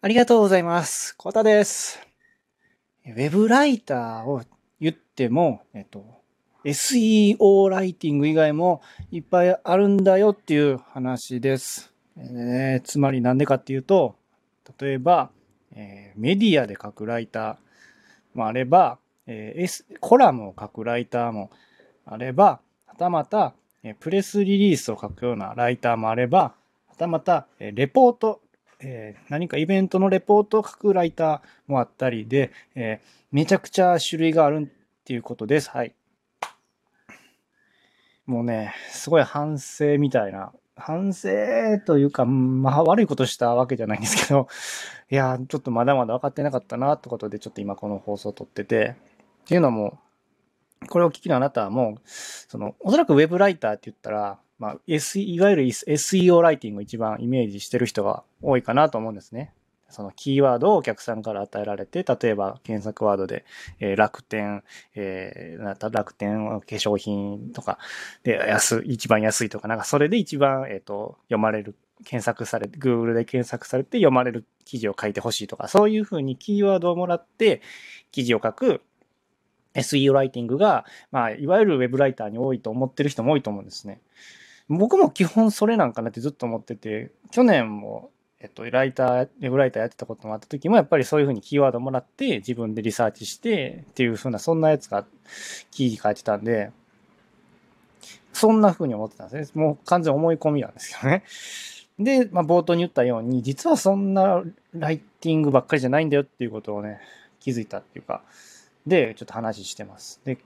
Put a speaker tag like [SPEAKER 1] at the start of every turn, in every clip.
[SPEAKER 1] ありがとうございます。コタです。ウェブライターを言っても、えっと、SEO ライティング以外もいっぱいあるんだよっていう話です。えーつまりなんでかっていうと、例えば、えーメディアで書くライターもあれば、えー S コラムを書くライターもあれば、はたまた、えープレスリリースを書くようなライターもあれば、はたまた、えーレポート、えー何かイベントのレポートを書くライターもあったりで、えーめちゃくちゃ種類があるっていうことです。はい。もうね、すごい反省みたいな、反省というか、まあ悪いことしたわけじゃないんですけど、いや、ちょっとまだまだ分かってなかったなってことで、ちょっと今この放送を撮ってて、っていうのも、これを聞きのあなたはもう、その、おそらくウェブライターって言ったら、まあ、S、いわゆる SEO ライティングを一番イメージしてる人が多いかなと思うんですね。そのキーワードをお客さんから与えられて、例えば検索ワードで、えー楽天、えー楽天化粧品とかで安、一番安いとか、なんかそれで一番、えっ、と、読まれる、検索されて、Google で検索されて読まれる記事を書いてほしいとか、そういうふうにキーワードをもらって記事を書く SEO ライティングが、まあ、いわゆるウェブライターに多いと思ってる人も多いと思うんですね。僕も基本それなんかなってずっと思ってて、去年も、えっと、ライター、ウェブライターやってたこともあった時も、やっぱりそういうふうにキーワードもらって、自分でリサーチしてっていうふうな、そんなやつが記事書いてたんで、そんなふうに思ってたんですね。もう完全思い込みなんですけどね。で、まあ、冒頭に言ったように、実はそんなライティングばっかりじゃないんだよっていうことをね、気づいたっていうか、で、ちょっと話してます。で、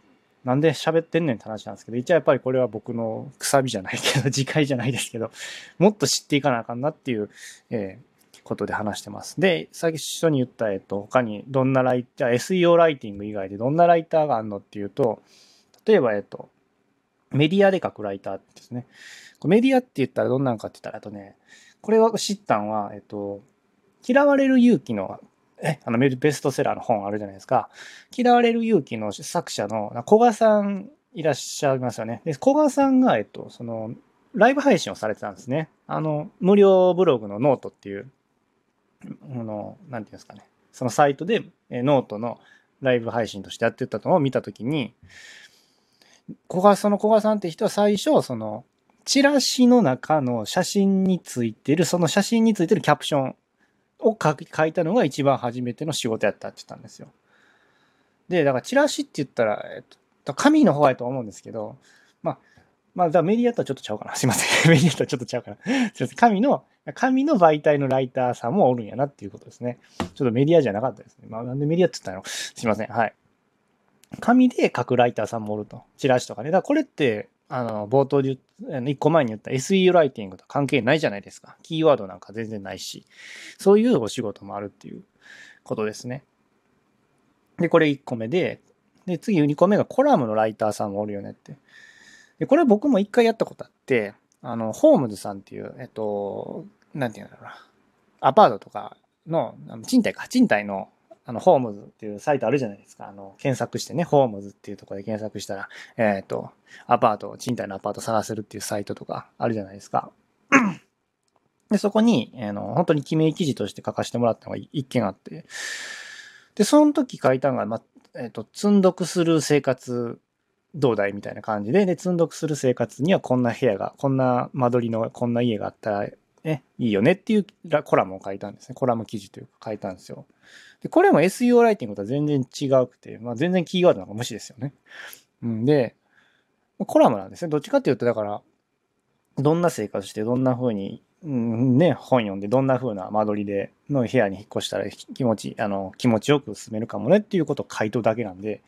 [SPEAKER 1] なんで喋ってんねんって話なんですけど、一応やっぱりこれは僕のくさびじゃないけど、自戒じゃないですけど、もっと知っていかなあかんなっていう、えーことで話してます。で、最初に言った、えっと、他にどんなライター、SEO ライティング以外でどんなライターがあるのっていうと、例えば、えっと、メディアで書くライターですね。メディアって言ったらどんなんかって言ったら、あとね、これは知ったんは、えっと、嫌われる勇気の、え、あの、ベストセラーの本あるじゃないですか。嫌われる勇気の作者の古賀さんいらっしゃいますよね。で、古賀さんが、えっと、その、ライブ配信をされてたんですね。あの、無料ブログのノートっていう、あの、なんていうんですかね。そのサイトで、えノートのライブ配信としてやってたのを見たときに、古賀、その古賀さんって人は最初、その、チラシの中の写真についてる、その写真についてるキャプションを書いたのが一番初めての仕事やったって言ったんですよ。で、だからチラシって言ったら、えっと、紙の方やと思うんですけど、まあ、まあ、だメディアとはちょっとちゃうかな。すいません。メディアとはちょっとちゃうかな。すいません。紙の、紙の媒体のライターさんもおるんやなっていうことですね。ちょっとメディアじゃなかったですね。まあ、なんでメディアって言ったのすいません。はい。紙で書くライターさんもおると。チラシとかね。だからこれって、あの、冒頭で言っあの一個前に言った SEO ライティングと関係ないじゃないですか。キーワードなんか全然ないし。そういうお仕事もあるっていうことですね。で、これ1個目で、で、次2個目がコラムのライターさんもおるよねって。で、これ僕も1回やったことあって、あの、ホームズさんっていう、えっと、なんていうんだろうな。アパートとか、の賃貸か、賃貸の、あの、ホームズっていうサイトあるじゃないですか。あの、検索してね、ホームズっていうところで検索したら、えっ、と、アパート、賃貸のアパート探せるっていうサイトとかあるじゃないですか。で、そこに、あの、本当に記名記事として書かせてもらったのが一件あって、で、その時書いたのが、まあ、えっ、と、積んどくする生活どうだいみたいな感じで、で、積んどくする生活にはこんな部屋が、こんな間取りのこんな家があったら、ね、いいよねっていうコラムを書いたんですね。コラム記事というか書いたんですよ。で、これも SEO ライティングとは全然違うくて、まあ全然キーワードなんか無視ですよね。うんで、コラムなんですね。どっちかっていうと、だから、どんな生活して、どんな風に、うん、ね、本読んで、どんな風な間取りで、の部屋に引っ越したら気持ち、あの、気持ちよく進めるかもねっていうことを書いとるだけなんで、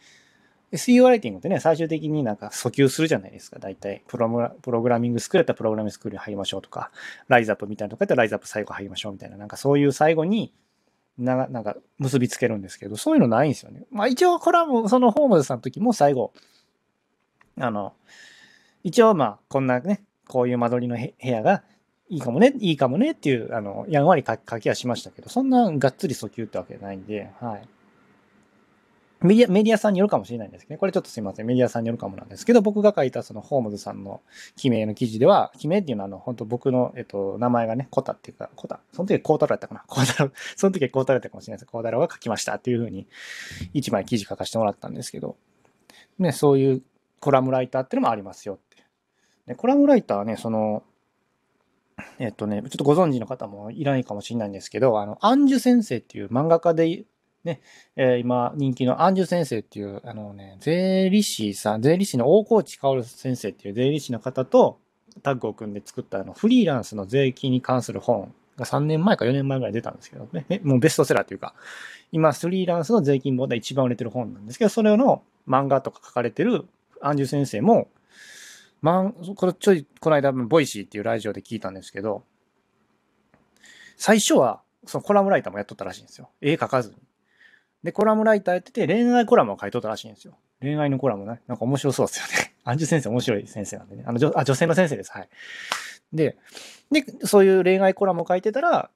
[SPEAKER 1] SEO ライティングってね、最終的になんか訴求するじゃないですか。大体、プログラプログラミングスクールやったらプログラミングスクールに入りましょうとか、ライズアップみたいなとかやったらライズアップ最後入りましょうみたいな、なんかそういう最後に、ななんか結びつけるんですけど、そういうのないんですよね。まあ一応これはもうそのホームズさんの時も最後、あの、一応まあこんなね、こういう間取りの部屋がいいかもね、いいかもねっていう、あの、やんわり書き書きはしましたけど、そんながっつり訴求ってわけじゃないんで、はい。メディア、メディアさんによるかもしれないんですけどね。これちょっとすいません。メディアさんによるかもなんですけど、僕が書いたそのホームズさんの記名の記事では、記名っていうのはあの、本当僕の、えっと、名前がね、コタっていうか、コタ。その時コータロだったかな。コータロ、その時はコータロだったかもしれないです。コータロが書きましたっていうふうに、一枚記事書かせてもらったんですけど、ね、そういうコラムライターっていうのもありますよって。で、コラムライターはね、その、えっとね、ちょっとご存知の方もいらないかもしれないんですけど、あの、アンジュ先生っていう漫画家でね、えー、今人気のアンジュ先生っていう、あのね、税理士さん、税理士の大河内薫先生っていう税理士の方とタッグを組んで作ったあのフリーランスの税金に関する本が3年前か4年前ぐらい出たんですけどね、もうベストセラーというか、今フリーランスの税金本で一番売れてる本なんですけど、それの漫画とか書かれてるアンジュ先生も、まん、これちょい、この間、 Voicy っていうラジオで聞いたんですけど、最初は、そのコラムライターもやっとったらしいんですよ。絵描かずに。で、コラムライターやってて、恋愛コラムを書いとったらしいんですよ。恋愛のコラムね。なんか面白そうですよね。アンジュ先生面白い先生なんでね。あの、女あ女性の先生です。はい。で、で、そういう恋愛コラムを書いてたら、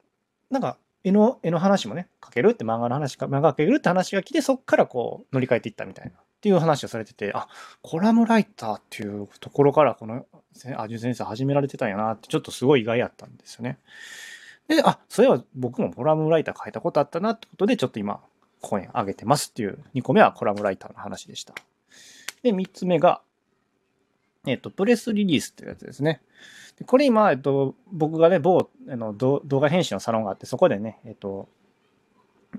[SPEAKER 1] なんか、絵の、絵の話もね、書けるって漫画の話か、漫画書けるって話が来て、そっからこう乗り換えていったみたいな、っていう話をされてて、あ、コラムライターっていうところからこの、アジュ先生始められてたんやなって、ちょっとすごい意外やったんですよね。で、あ、そういえば僕もコラムライター書いたことあったなってことで、ちょっと今、コイン上げてますっていう、2個目はコラムライターの話でした。で、3つ目が、えっと、プレスリリースっていうやつですね。でこれ今、えっと、僕がね、某あの動画編集のサロンがあって、そこでね、えっと、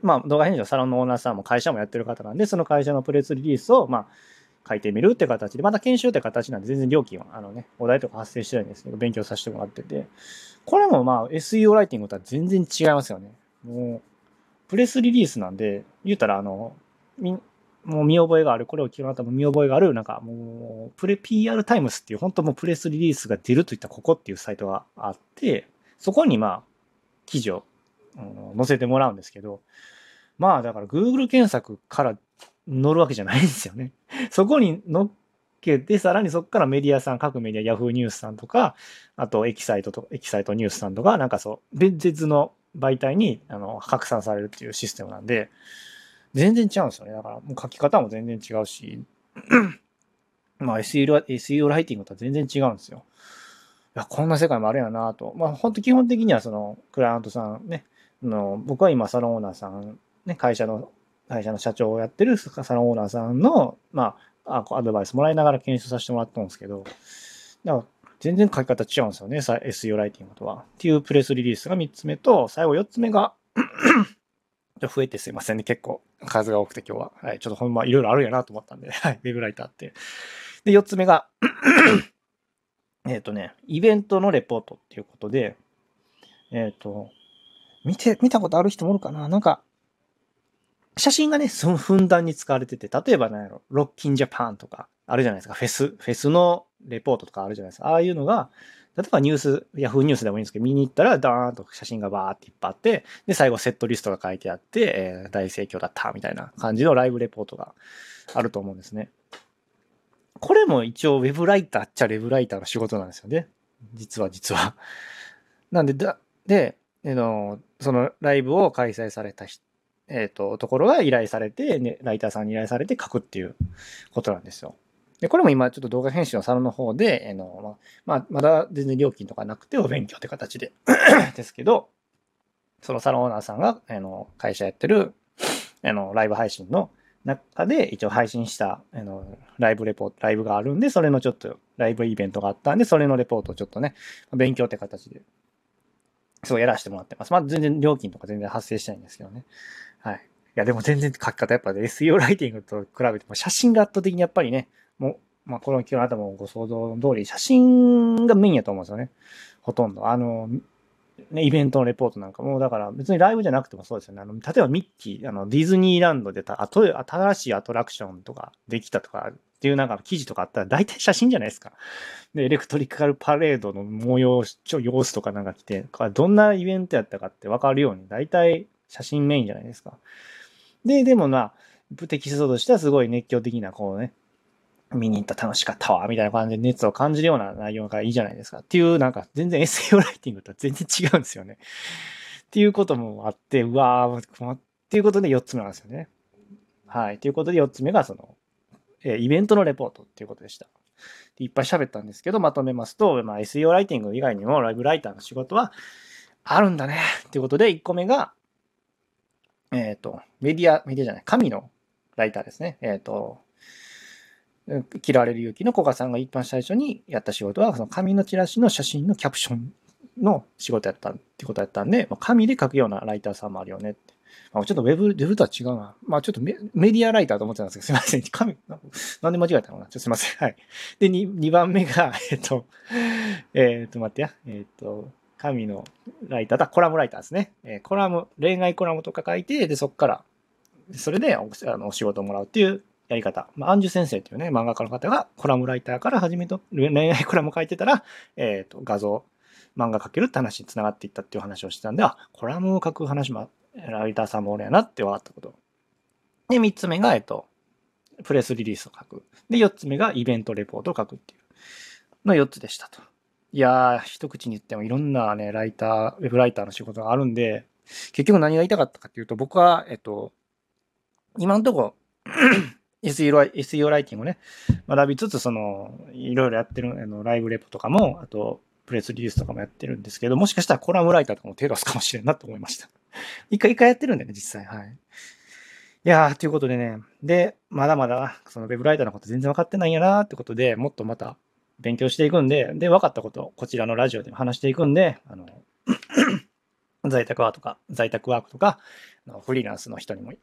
[SPEAKER 1] まあ、動画編集のサロンのオーナーさんも会社もやってる方なんで、その会社のプレスリリースを、まあ、書いてみるって形で、また研修って形なんで、全然料金は、あのね、お題とか発生してないんですけど、勉強させてもらってて、これもまあ、SEO ライティングとは全然違いますよね。もう、プレスリリースなんで、言うたら、あの、み、もう見覚えがある、これを聞く方も見覚えがある、なんかもう、プレ PR タイムスっていう、本当もうプレスリリースが出るといったここっていうサイトがあって、そこにまあ、記事を、うん、載せてもらうんですけど、まあだから Google 検索から載るわけじゃないんですよね。そこに載っけて、さらにそこからメディアさん、各メディア、Yahoo ニュースさんとか、あとエキサイトと、エキサイトニュースさんとか、なんかそう、別々の媒体にあの拡散されるっていうシステムなんで、全然違うんですよね。だからもう書き方も全然違うし、まあ SEO, SEO ライティングとは全然違うんですよ。いや、こんな世界もあるやなと。まあ本当基本的にはそのクライアントさんね、の僕は今サロンオーナーさん、ね、会社の、会社の社長をやってるサロンオーナーさんの、まあ、アドバイスもらいながら研修させてもらったんですけど、だから全然書き方違うんですよね。SEO ライティングとは。っていうプレスリリースが3つ目と、最後4つ目が 増えてすいませんね。結構数が多くて今日は。はい。ちょっとほんまいろいろあるんやなと思ったんで、はい。ウェブライターって。で、4つ目が えっとね、イベントのレポートっていうことで、えっ、ー、と、見て、見たことある人もおるかななんか、写真がね、そのふんだんに使われてて、例えば何やろ、ロッキンジャパンとか、あるじゃないですか。フェス、フェスのレポートとかあるじゃないですか。ああいうのが、例えばニュース、ヤフーニュースでもいいんですけど、見に行ったらダーンと写真がバーっていっぱいあって、で、最後セットリストが書いてあって、えー、大盛況だったみたいな感じのライブレポートがあると思うんですね。これも一応ウェブライターっちゃウェブライターの仕事なんですよね。実は実は。なんで、だ、で、えの、そのライブを開催された人、えっ、と、ところが依頼されて、ね、ライターさんに依頼されて書くっていうことなんですよ。で、これも今ちょっと動画編集のサロンの方で、えのまあ、まだ全然料金とかなくてお勉強って形で ですけど、そのサロンオーナーさんが、あの、会社やってる、あの、ライブ配信の中で一応配信した、あの、ライブレポート、ライブがあるんで、それのちょっとライブイベントがあったんで、それのレポートをちょっとね、勉強って形で、そうやらせてもらってます。まあ、全然料金とか全然発生しないんですけどね。はい。いや、でも全然書き方やっぱ、SEO ライティングと比べても写真が圧倒的にやっぱりね、も、まあ、この今日の後もご想像通り、写真がメインやと思うんですよね。ほとんど。あの、ね、イベントのレポートなんかも、だから別にライブじゃなくてもそうですよね。あの、例えばミッキー、あの、ディズニーランドでた、あと、新しいアトラクションとかできたとかっていうなんか記事とかあったら大体写真じゃないですか。で、エレクトリカルパレードの模様、様子とかなんか来て、どんなイベントやったかってわかるように、大体写真メインじゃないですか。で、でもまあ、テキストとしてはすごい熱狂的な、こうね、見に行った楽しかったわ、みたいな感じで熱を感じるような内容がいいじゃないですか。っていう、なんか全然 SEO ライティングとは全然違うんですよね。っていうこともあって、うわー、っていうことで4つ目なんですよね。はい。ということで4つ目がその、えーイベントのレポートっていうことでした。いっぱい喋ったんですけど、まとめますと、まあ、SEO ライティング以外にもライブライターの仕事はあるんだねっていうことで、1個目が、えっ、と、メディア、メディアじゃない、紙のライターですね。えっ、と、嫌われる勇気の古賀さんが一番最初にやった仕事は、その紙のチラシの写真のキャプションの仕事やったってことやったんで、まあ、紙で書くようなライターさんもあるよねって。まあ、ちょっとウェブ、ウェブとは違うな。まあちょっとメディアライターと思ってたんですけど、すいません。紙、なんで間違えたのかな？ちょっとすいません。はい。で、2, 二番目が、えっと、えっと、待ってや。えっと、紙のライターだ。コラムライターですね。えーコラム、恋愛コラムとか書いて、で、そこから、それでおあのお仕事をもらうっていうやり方。まあ、アンジュ先生っていうね、漫画家の方がコラムライターから始めと、恋愛コラム書いてたら、えっ、と、画像、漫画描けるって話に繋がっていったっていう話をしてたんで、あ、コラムを書く話も、ライターさんもおるやなって分かったこと。で、三つ目が、えっと、プレスリリースを書く。で、四つ目がイベントレポートを書くっていうの四つでしたと。いやー、一口に言ってもいろんなね、ライター、ウェブライターの仕事があるんで、結局何が言いたかったかっていうと、僕は、えっと、今のところ、SEO ライ SEO ライティングをね、学びつつ、その、いろいろやってる、あの、ライブレポとかも、あと、プレスリリースとかもやってるんですけど、もしかしたらコラムライターとかも手出すかもしれんなと思いました。一回一回やってるんでね、実際。はい。いやー、ということでね、で、まだまだ、そのウェブライターのこと全然分かってないんやなーってことで、もっとまた勉強していくんで、で、分かったことをこちらのラジオで話していくんで、あの、在宅ワークとか、在宅ワークとか、フリーランスの人にも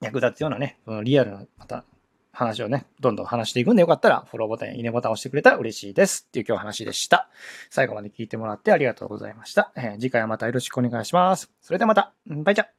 [SPEAKER 1] 役立つようなね、そのリアルな、また話をね、どんどん話していくんでよかったら、フォローボタンやいいねボタンを押してくれたら嬉しいです。っていう今日話でした。最後まで聞いてもらってありがとうございました。えー次回はまたよろしくお願いします。それではまた、バイチャ